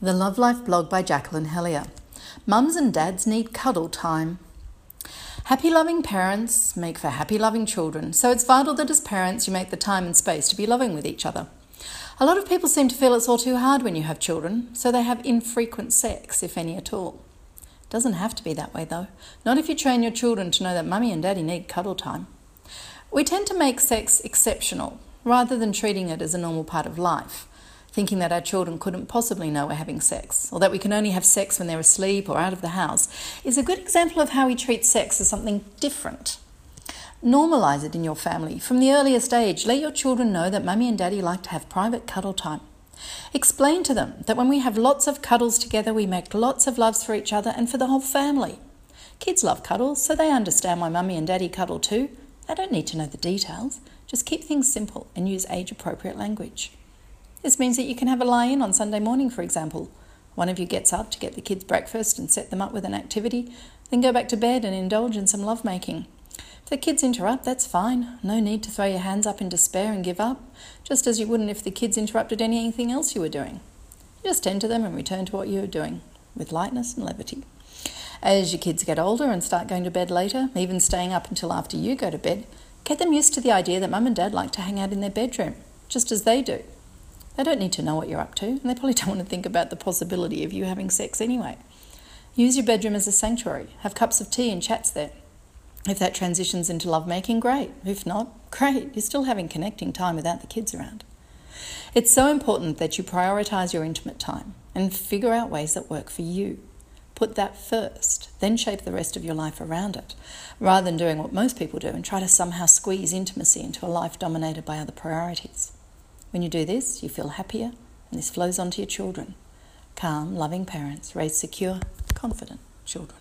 The Love Life blog by Jacqueline Hellyer. Mums and dads need cuddle time. Happy loving parents make for happy loving children, so it's vital that as parents you make the time and space to be loving with each other. A lot of people seem to feel it's all too hard when you have children, so they have infrequent sex, if any at all. It doesn't have to be that way though, not if you train your children to know that mummy and daddy need cuddle time. We tend to make sex exceptional rather than treating it as a normal part of life thinking that our children couldn't possibly know we're having sex, or that we can only have sex when they're asleep or out of the house, is a good example of how we treat sex as something different. Normalise it in your family. From the earliest age, let your children know that mummy and daddy like to have private cuddle time. Explain to them that when we have lots of cuddles together, we make lots of loves for each other and for the whole family. Kids love cuddles, so they understand why mummy and daddy cuddle too. They don't need to know the details. Just keep things simple and use age appropriate language. This means that you can have a lie in on Sunday morning, for example. One of you gets up to get the kids breakfast and set them up with an activity, then go back to bed and indulge in some lovemaking. If the kids interrupt, that's fine. No need to throw your hands up in despair and give up, just as you wouldn't if the kids interrupted anything else you were doing. Just tend to them and return to what you were doing, with lightness and levity. As your kids get older and start going to bed later, even staying up until after you go to bed, get them used to the idea that mum and dad like to hang out in their bedroom, just as they do. They don't need to know what you're up to, and they probably don't want to think about the possibility of you having sex anyway. Use your bedroom as a sanctuary. Have cups of tea and chats there. If that transitions into lovemaking, great. If not, great. You're still having connecting time without the kids around. It's so important that you prioritise your intimate time and figure out ways that work for you. Put that first, then shape the rest of your life around it, rather than doing what most people do and try to somehow squeeze intimacy into a life dominated by other priorities. When you do this, you feel happier, and this flows onto your children. Calm, loving parents raise secure, confident children.